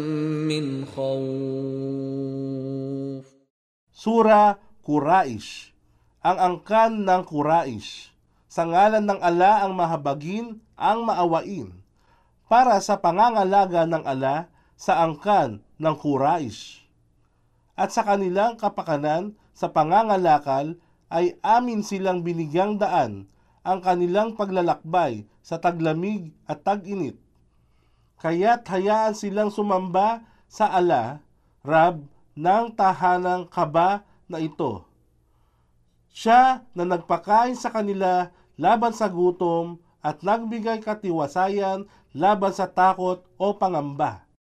من خوف Sura Quraish Ang angkan ng Quraish Sa ngalan ng ala ang mahabagin, ang maawain Para sa pangangalaga ng ala sa angkan ng Quraish At sa kanilang kapakanan sa pangangalakal ay amin silang binigyang daan ang kanilang paglalakbay sa taglamig at tag-init. Kaya't hayaan silang sumamba sa ala, Rab, ng tahanang kaba na ito. Siya na nagpakain sa kanila laban sa gutom at nagbigay katiwasayan laban sa takot o pangamba.